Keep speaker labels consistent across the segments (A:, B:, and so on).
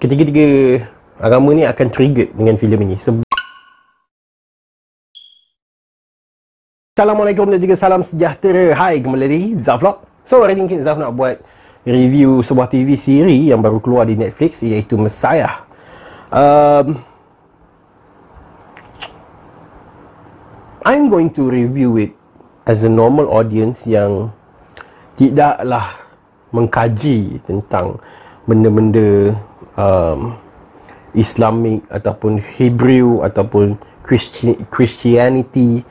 A: ketiga-tiga agama ni akan trigger dengan filem ini. Sebab Assalamualaikum dan juga salam sejahtera. Hai, kembali lagi Zaflog. So, hari ni Zaf nak buat review sebuah TV siri yang baru keluar di Netflix iaitu Messiah. Um, I'm going to review it as a normal audience yang tidaklah mengkaji tentang benda-benda um, Islamic ataupun Hebrew ataupun Christi- Christianity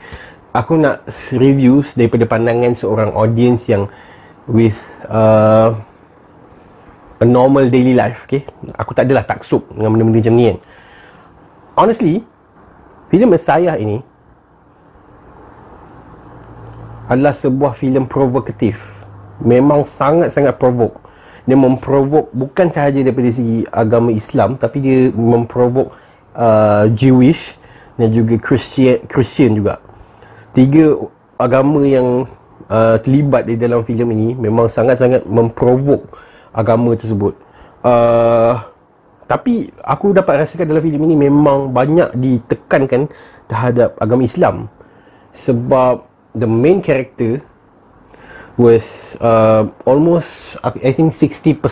A: aku nak review daripada pandangan seorang audience yang with uh, a normal daily life okay? Aku tak adalah taksub dengan benda-benda macam ni kan. Honestly filem Messiah ini adalah sebuah filem provokatif memang sangat-sangat provoke dia memprovok bukan sahaja daripada segi agama Islam tapi dia memprovok uh, Jewish dan juga Christian Christian juga. Tiga agama yang uh, terlibat di dalam filem ini memang sangat-sangat memprovok agama tersebut. Uh, tapi aku dapat rasakan dalam filem ini memang banyak ditekankan terhadap agama Islam. Sebab the main character was uh, almost I think 60%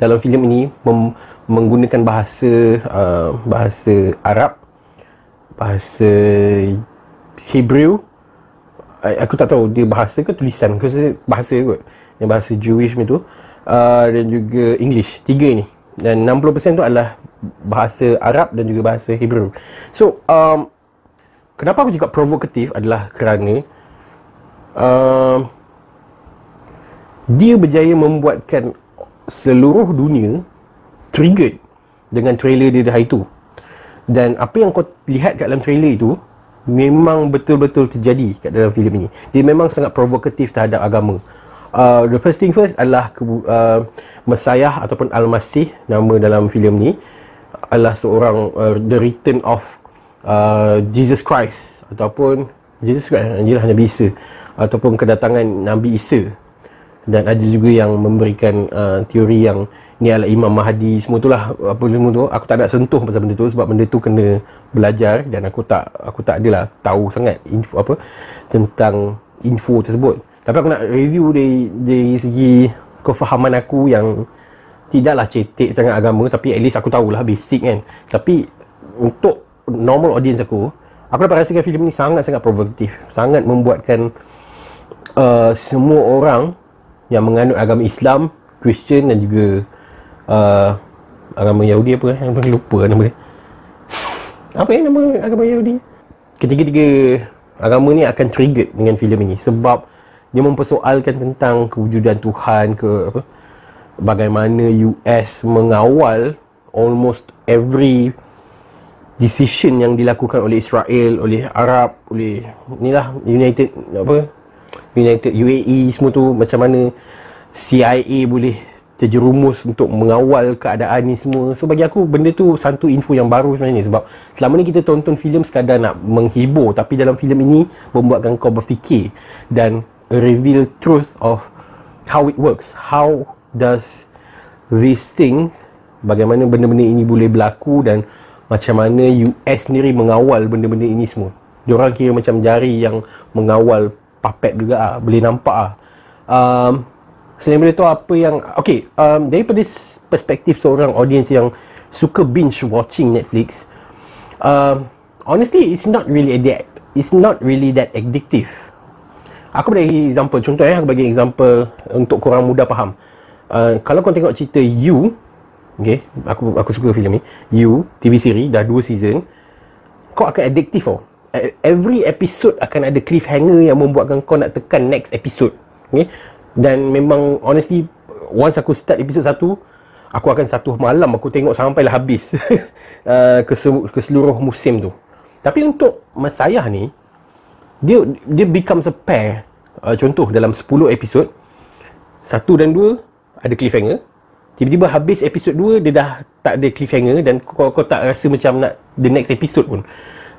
A: dalam filem ini mem- menggunakan bahasa uh, bahasa Arab bahasa Hebrew. I, aku tak tahu dia bahasa ke tulisan rasa bahasa kot yang bahasa Jewish macam tu. Uh, dan juga English tiga ni dan 60% tu adalah bahasa Arab dan juga bahasa Hebrew. So um, kenapa aku cakap provokatif adalah kerana um, dia berjaya membuatkan seluruh dunia triggered dengan trailer dia hari tu. Dan apa yang kau lihat kat dalam trailer itu memang betul-betul terjadi kat dalam filem ini. Dia memang sangat provokatif terhadap agama. Uh, the first thing first adalah uh, Messiah ataupun Al-Masih nama dalam filem ni adalah seorang uh, the return of uh, Jesus Christ ataupun Jesus Christ jelah Nabi Isa ataupun kedatangan Nabi Isa dan ada juga yang memberikan uh, teori yang ni adalah Imam Mahdi semua itulah apa semua tu. Aku tak nak sentuh pasal benda tu sebab benda tu kena belajar dan aku tak aku tak adalah tahu sangat info apa tentang info tersebut. Tapi aku nak review dari dari segi kefahaman aku yang tidaklah cetek sangat agama tapi at least aku tahulah basic kan. Tapi untuk normal audience aku aku dapat rasakan filem ni sangat-sangat provokatif sangat membuatkan uh, semua orang yang menganut agama Islam, Christian dan juga uh, agama Yahudi apa? Yang lupa nama dia. Apa yang nama agama Yahudi? Ketiga-tiga agama ni akan trigger dengan filem ini sebab dia mempersoalkan tentang kewujudan Tuhan ke apa bagaimana US mengawal almost every decision yang dilakukan oleh Israel, oleh Arab, oleh inilah United apa United UAE semua tu macam mana CIA boleh terjerumus untuk mengawal keadaan ni semua. So bagi aku benda tu satu info yang baru sebenarnya sebab selama ni kita tonton filem sekadar nak menghibur tapi dalam filem ini membuatkan kau berfikir dan reveal truth of how it works. How does this thing bagaimana benda-benda ini boleh berlaku dan macam mana US sendiri mengawal benda-benda ini semua. Diorang kira macam jari yang mengawal puppet juga ah boleh nampak ah. Um, selain daripada tu apa yang okay um, daripada perspektif seorang audience yang suka binge watching Netflix um, honestly it's not really that it's not really that addictive. Aku bagi example contoh eh aku bagi example untuk korang mudah faham. Uh, kalau kau tengok cerita You okay aku aku suka filem ni You TV series dah 2 season kau akan addictive tau every episode akan ada cliffhanger yang membuatkan kau nak tekan next episode okay? dan memang honestly once aku start episode 1 aku akan satu malam aku tengok sampailah habis uh, ke, seluruh musim tu tapi untuk Messiah ni dia dia becomes a pair uh, contoh dalam 10 episod satu dan dua ada cliffhanger tiba-tiba habis episod 2 dia dah tak ada cliffhanger dan kau, kau tak rasa macam nak the next episode pun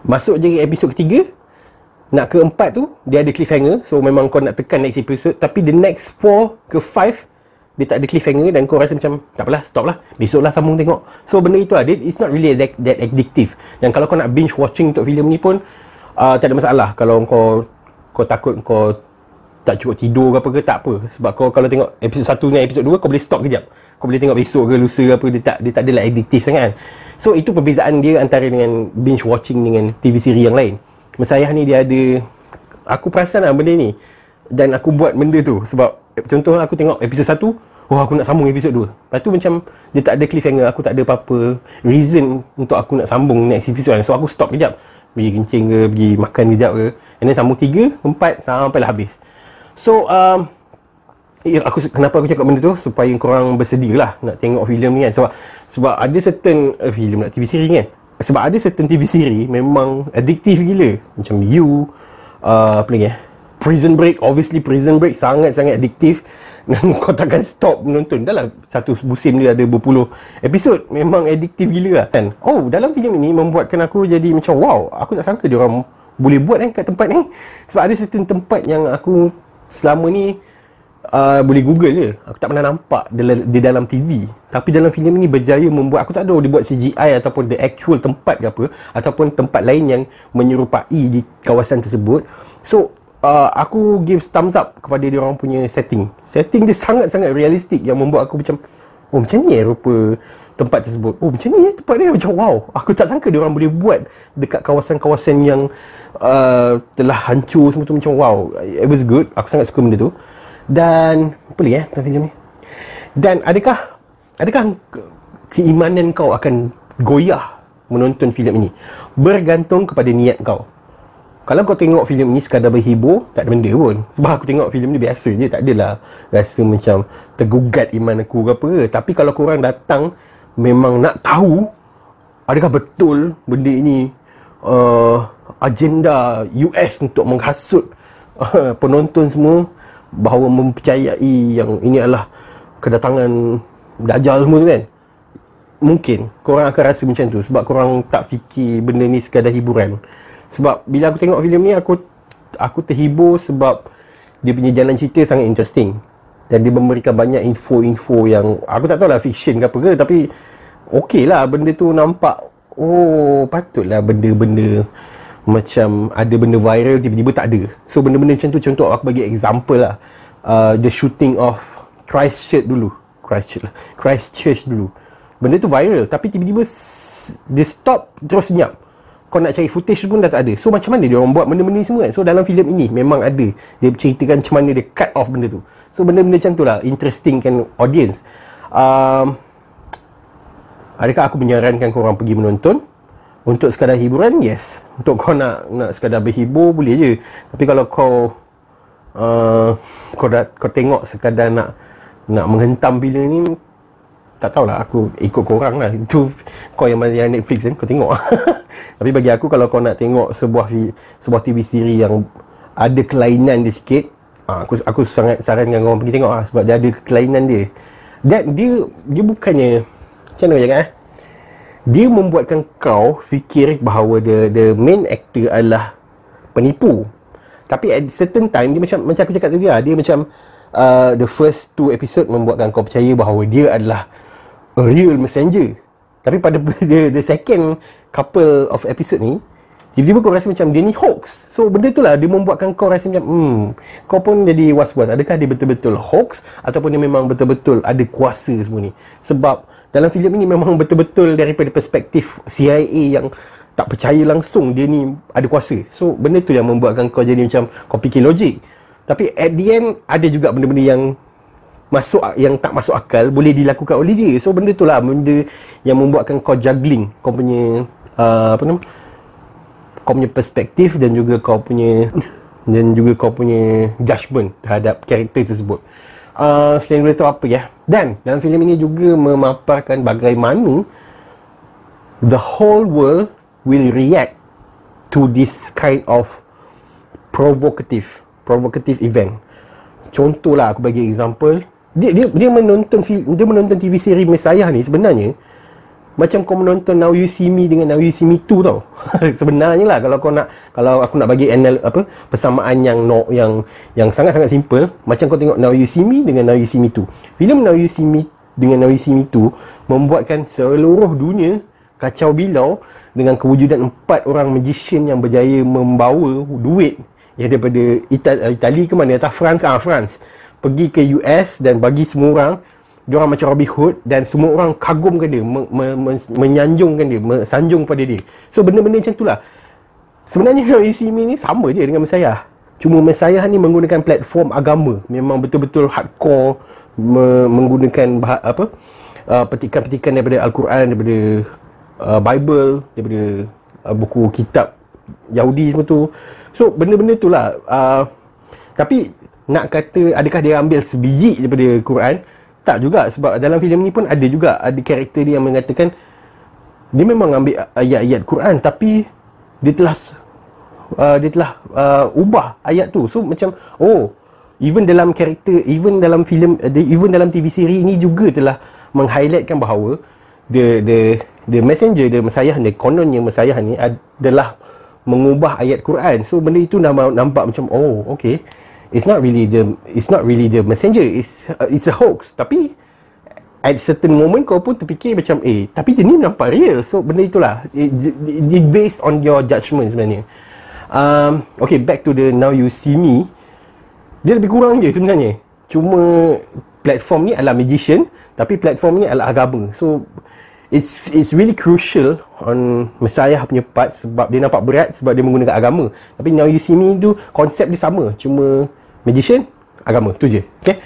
A: Masuk je episod ketiga Nak keempat tu Dia ada cliffhanger. So memang kau nak tekan next episode. Tapi the next four ke five dia tak ada cliffhanger dan kau rasa macam tak apalah stop lah. Besok lah sambung tengok. So benda itu lah. It's not really that, that addictive. Dan kalau kau nak binge watching untuk filem ni pun uh, tak ada masalah. Kalau kau kau takut kau tak cukup tidur ke apa ke tak apa. Sebab kau kalau tengok episod 1 dengan episod 2 kau boleh stop kejap. Kau boleh tengok besok ke lusa ke apa dia tak dia tak adalah addictive sangat. Kan so itu perbezaan dia antara dengan binge watching dengan TV siri yang lain. Mesayah ni dia ada aku perasan lah benda ni. Dan aku buat benda tu. Sebab contoh aku tengok episod 1 oh aku nak sambung episod 2 lepas tu macam dia tak ada cliffhanger aku tak ada apa-apa reason untuk aku nak sambung next episode kan. So aku stop kejap. Pergi kencing ke pergi makan kejap ke. And then sambung 3 4 sampai lah habis so um, ya, aku kenapa aku cakap benda tu? Supaya korang bersedia lah nak tengok filem ni kan. Sebab sebab ada certain uh, filem nak TV siri kan? Sebab ada certain TV siri memang addiktif gila. Macam you uh, apa lagi eh? Prison Break obviously Prison Break sangat-sangat addiktif dan kau takkan stop menonton. Dah lah satu musim dia ada berpuluh episod. Memang addiktif gila lah kan? Oh dalam filem ini membuatkan aku jadi macam wow aku tak sangka dia orang boleh buat kan kat tempat ni. Sebab ada certain tempat yang aku selama ni uh, boleh google je. Aku tak pernah nampak di dalam TV tapi dalam filem ini berjaya membuat aku tak tahu dia buat CGI ataupun the actual tempat ke apa ataupun tempat lain yang menyerupai di kawasan tersebut. So uh, aku give thumbs up kepada dia orang punya setting. Setting dia sangat-sangat realistik yang membuat aku macam oh macam ni eh rupa tempat tersebut. Oh macam ni eh tempat ni macam wow. Aku tak sangka dia orang boleh buat dekat kawasan-kawasan yang uh, telah hancur semua tu macam wow. It was good. Aku sangat suka benda tu. Dan apa lagi eh tentang filem ni? Dan adakah adakah keimanan kau akan goyah menonton filem ini? Bergantung kepada niat kau kalau kau tengok filem ni sekadar berhibur tak ada benda pun sebab aku tengok filem ni biasa je tak adalah rasa macam tergugat iman aku ke apa tapi kalau kau orang datang memang nak tahu adakah betul benda ini uh, agenda US untuk menghasut uh, penonton semua bahawa mempercayai yang ini adalah kedatangan Dajjal semua tu kan? Mungkin korang akan rasa macam tu sebab korang tak fikir benda ni sekadar hiburan. Sebab bila aku tengok filem ni aku aku terhibur sebab dia punya jalan cerita sangat interesting dan dia memberikan banyak info-info yang aku tak tahu lah fiction ke apa ke tapi okey lah benda tu nampak oh patutlah benda-benda macam ada benda viral tiba-tiba tak ada. So benda-benda macam tu contoh aku bagi example lah. Uh, the shooting of Christchurch dulu. Christchurch lah. Christchurch dulu. Benda tu viral tapi tiba-tiba dia stop terus senyap kau nak cari footage pun dah tak ada. So macam mana dia orang buat benda-benda ni semua kan? So dalam filem ini memang ada. Dia ceritakan macam mana dia cut off benda tu. So benda-benda macam tu lah. Interesting kan audience. Um, adakah aku menyarankan korang pergi menonton? Untuk sekadar hiburan yes. Untuk kau nak nak sekadar berhibur boleh je. Tapi kalau kau uh, kau dah kau tengok sekadar nak nak menghentam filem ni tak tahulah aku ikut korang lah. Itu kau yang yang Netflix kan kau tengok. Tapi bagi aku kalau kau nak tengok sebuah sebuah TV siri yang ada kelainan dia sikit ah, aku aku sangat sarankan kau pergi tengok lah sebab dia ada kelainan dia. Dan dia dia bukannya macam mana cakap eh? Dia membuatkan kau fikir bahawa the the main actor adalah penipu. Tapi at certain time dia macam macam aku cakap tadi lah dia macam uh, the first two episode membuatkan kau percaya bahawa dia adalah a real messenger. Tapi pada the, the second couple of episode ni tiba-tiba kau rasa macam dia ni hoax. So benda tu lah dia membuatkan kau rasa macam hmm kau pun jadi was-was. Adakah dia betul-betul hoax ataupun dia memang betul-betul ada kuasa semua ni? Sebab dalam filem ini memang betul-betul daripada perspektif CIA yang tak percaya langsung dia ni ada kuasa. So benda tu yang membuatkan kau jadi macam kau fikir logik. Tapi at the end ada juga benda-benda yang masuk yang tak masuk akal boleh dilakukan oleh dia. So benda tu lah benda yang membuatkan kau juggling. Kau punya uh, apa nama? Kau punya perspektif dan juga kau punya dan juga kau punya judgement terhadap karakter tersebut. Uh, selain itu apa ya? Dan dalam filem ini juga memaparkan bagaimana the whole world will react to this kind of provocative provocative event. Contohlah aku bagi example dia dia dia menonton dia menonton TV seri Messiah ni sebenarnya. Macam kau menonton Now You See Me dengan Now You See Me 2 tau. Sebenarnya lah kalau kau nak kalau aku nak bagi anal apa persamaan yang no yang yang sangat-sangat simple, macam kau tengok Now You See Me dengan Now You See Me 2. Filem Now You See Me dengan Now You See Me 2 membuatkan seluruh dunia kacau bilau dengan kewujudan empat orang magician yang berjaya membawa duit. Yang daripada Itali, Itali ke mana? Atau France ah France pergi ke US dan bagi semua orang dia orang macam Robin Hood dan semua orang kagumkan dia me, me, me, menyanjungkan dia sanjung pada dia. So benda-benda macam itulah sebenarnya UCM ni sama je dengan Messiah. Cuma Messiah ni menggunakan platform agama. Memang betul-betul hardcore me, menggunakan bah, apa uh, petikan-petikan daripada Al-Quran daripada uh, Bible daripada uh, buku kitab Yahudi semua tu. So benda-benda tu lah. Uh, tapi nak kata adakah dia ambil sebiji daripada Quran? Tak juga sebab dalam filem ni pun ada juga ada karakter dia yang mengatakan dia memang ambil ayat-ayat Quran tapi dia telah uh, dia telah uh, ubah ayat tu. So macam oh even dalam karakter even dalam filem uh, even dalam TV seri ini juga telah meng-highlightkan bahawa the the the messenger the messiah ni kononnya messiah ni adalah mengubah ayat Quran. So benda itu nampak, nampak macam oh okay it's not really the it's not really the messenger. It's uh, it's a hoax. Tapi at certain moment kau pun terfikir macam eh tapi dia ni nampak real. So benda itulah. It, it, it based on your judgement sebenarnya. Um, okay back to the now you see me. Dia lebih kurang je sebenarnya. Cuma platform ni adalah magician tapi platform ni adalah agama. So it's it's really crucial on Messiah punya part sebab dia nampak berat sebab dia menggunakan agama. Tapi now you see me tu konsep dia sama. Cuma magician? Agama tu je okey?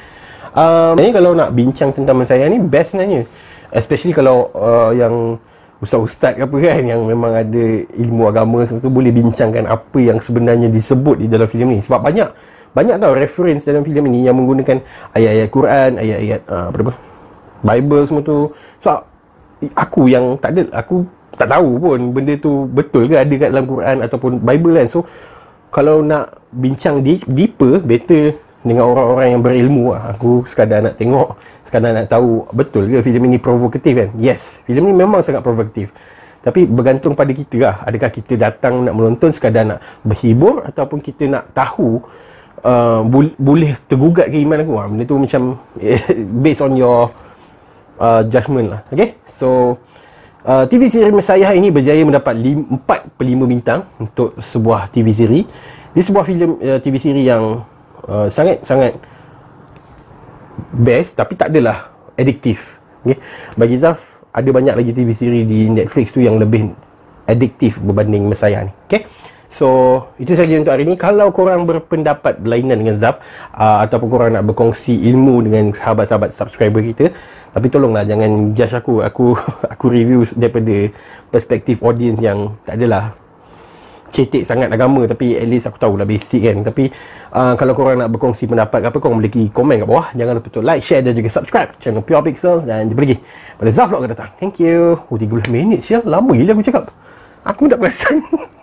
A: Um, kalau nak bincang tentang saya ni best sebenarnya. Especially kalau uh, yang ustaz-ustaz apa kan yang memang ada ilmu agama semua tu boleh bincangkan apa yang sebenarnya disebut di dalam filem ni. Sebab banyak banyak tau reference dalam filem ini yang menggunakan ayat-ayat Quran ayat-ayat uh, apa apa Bible semua tu. So aku yang tak ada aku tak tahu pun benda tu betul ke ada kat dalam Quran ataupun Bible kan. So kalau nak bincang deep, deeper better dengan orang-orang yang berilmu. Lah. aku sekadar nak tengok sekadar nak tahu betul ke filem ini provokatif kan? Yes filem ni memang sangat provokatif. Tapi bergantung pada kita lah. Adakah kita datang nak menonton sekadar nak berhibur ataupun kita nak tahu uh, boleh tergugat ke iman aku? Ha, benda tu macam based on your uh, judgement lah. Okay so Uh, TV seri Messiah ini berjaya mendapat 4 per 5 bintang untuk sebuah TV seri. Dia sebuah filem uh, TV seri yang uh, sangat sangat best tapi tak adalah addiktif. Okay. Bagi Zaf ada banyak lagi TV seri di Netflix tu yang lebih addiktif berbanding Messiah ni. Okay. So, itu saja untuk hari ini. Kalau korang berpendapat berlainan dengan Zap uh, ataupun korang nak berkongsi ilmu dengan sahabat-sahabat subscriber kita, tapi tolonglah jangan judge aku. Aku aku review daripada perspektif audience yang tak adalah cetek sangat agama tapi at least aku tahu lah basic kan. Tapi uh, kalau korang nak berkongsi pendapat apa korang boleh komen kat bawah. Jangan lupa untuk like, share dan juga subscribe channel Pure Pixels dan jumpa lagi pada Zaf Vlog akan datang. Thank you. Oh 30 minit sial. Lama gila aku cakap. Aku tak perasan